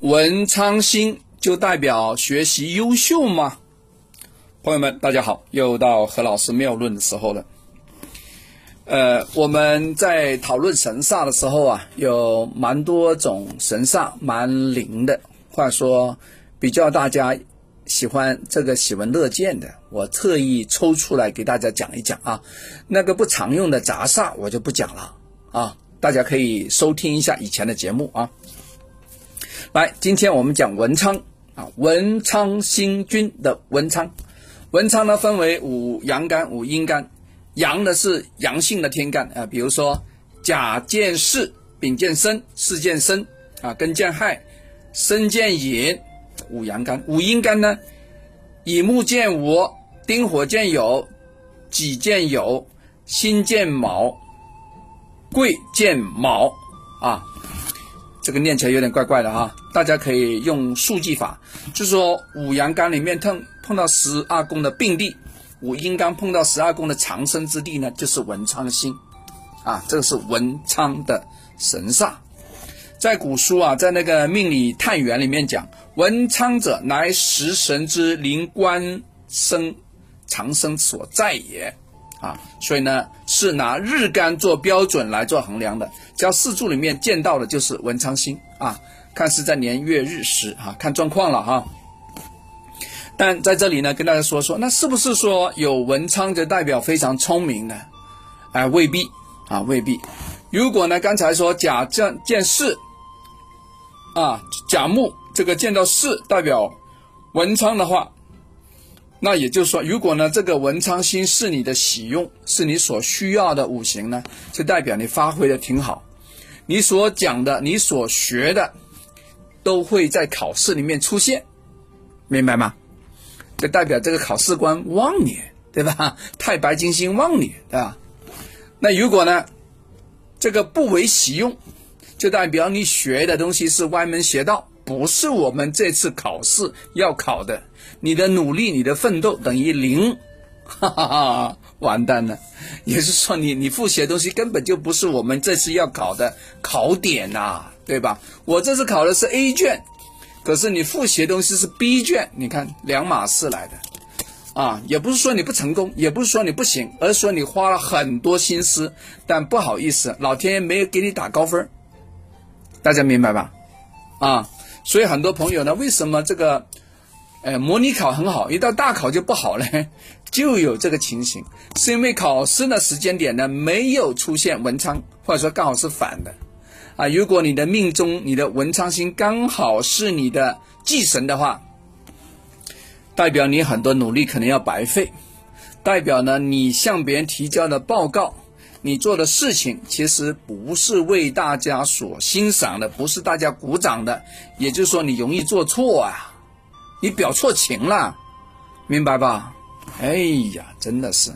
文昌星就代表学习优秀吗？朋友们，大家好，又到何老师妙论的时候了。呃，我们在讨论神煞的时候啊，有蛮多种神煞，蛮灵的，话说比较大家喜欢这个喜闻乐见的，我特意抽出来给大家讲一讲啊。那个不常用的杂煞我就不讲了啊，大家可以收听一下以前的节目啊。来，今天我们讲文昌啊，文昌星君的文昌，文昌呢分为五阳干、五阴干。阳的是阳性的天干啊，比如说甲见巳，丙见申，巳见申啊，庚见亥，申见寅，五阳干。五阴干呢，乙木见午，丁火见酉，己见酉，辛见卯，癸见卯啊。这个念起来有点怪怪的哈，大家可以用数记法，就是说五阳干里面碰碰到十二宫的并地。五阴刚碰到十二宫的长生之地呢，就是文昌星，啊，这个是文昌的神煞。在古书啊，在那个命理探源里面讲，文昌者乃食神之灵官生长生所在也，啊，所以呢是拿日干做标准来做衡量的。只要四柱里面见到的就是文昌星啊，看是在年月日时啊，看状况了哈。但在这里呢，跟大家说说，那是不是说有文昌就代表非常聪明呢？哎，未必啊，未必。如果呢，刚才说甲见见巳，啊，甲木这个见到巳代表文昌的话，那也就是说，如果呢这个文昌星是你的喜用，是你所需要的五行呢，就代表你发挥的挺好，你所讲的、你所学的，都会在考试里面出现，明白吗？就代表这个考试官旺你，对吧？太白金星旺你，对吧？那如果呢，这个不为喜用，就代表你学的东西是歪门邪道，不是我们这次考试要考的。你的努力、你的奋斗等于零，哈哈哈，完蛋了。也是说，你你复习的东西根本就不是我们这次要考的考点呐，对吧？我这次考的是 A 卷。可是你复习的东西是 B 卷，你看两码事来的，啊，也不是说你不成功，也不是说你不行，而是说你花了很多心思，但不好意思，老天爷没有给你打高分大家明白吧？啊，所以很多朋友呢，为什么这个，呃，模拟考很好，一到大考就不好呢？就有这个情形，是因为考试的时间点呢没有出现文昌，或者说刚好是反的。啊，如果你的命中你的文昌星刚好是你的忌神的话，代表你很多努力可能要白费，代表呢你向别人提交的报告，你做的事情其实不是为大家所欣赏的，不是大家鼓掌的，也就是说你容易做错啊，你表错情了，明白吧？哎呀，真的是，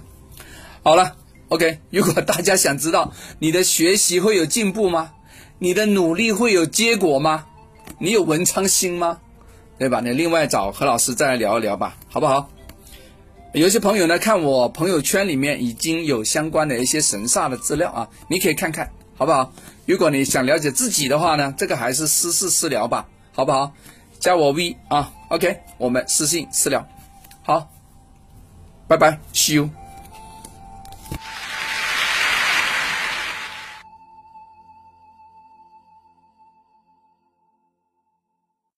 好了，OK，如果大家想知道你的学习会有进步吗？你的努力会有结果吗？你有文昌星吗？对吧？你另外找何老师再来聊一聊吧，好不好？有些朋友呢，看我朋友圈里面已经有相关的一些神煞的资料啊，你可以看看，好不好？如果你想了解自己的话呢，这个还是私事私聊吧，好不好？加我 V 啊，OK，我们私信私聊，好，拜拜，See you。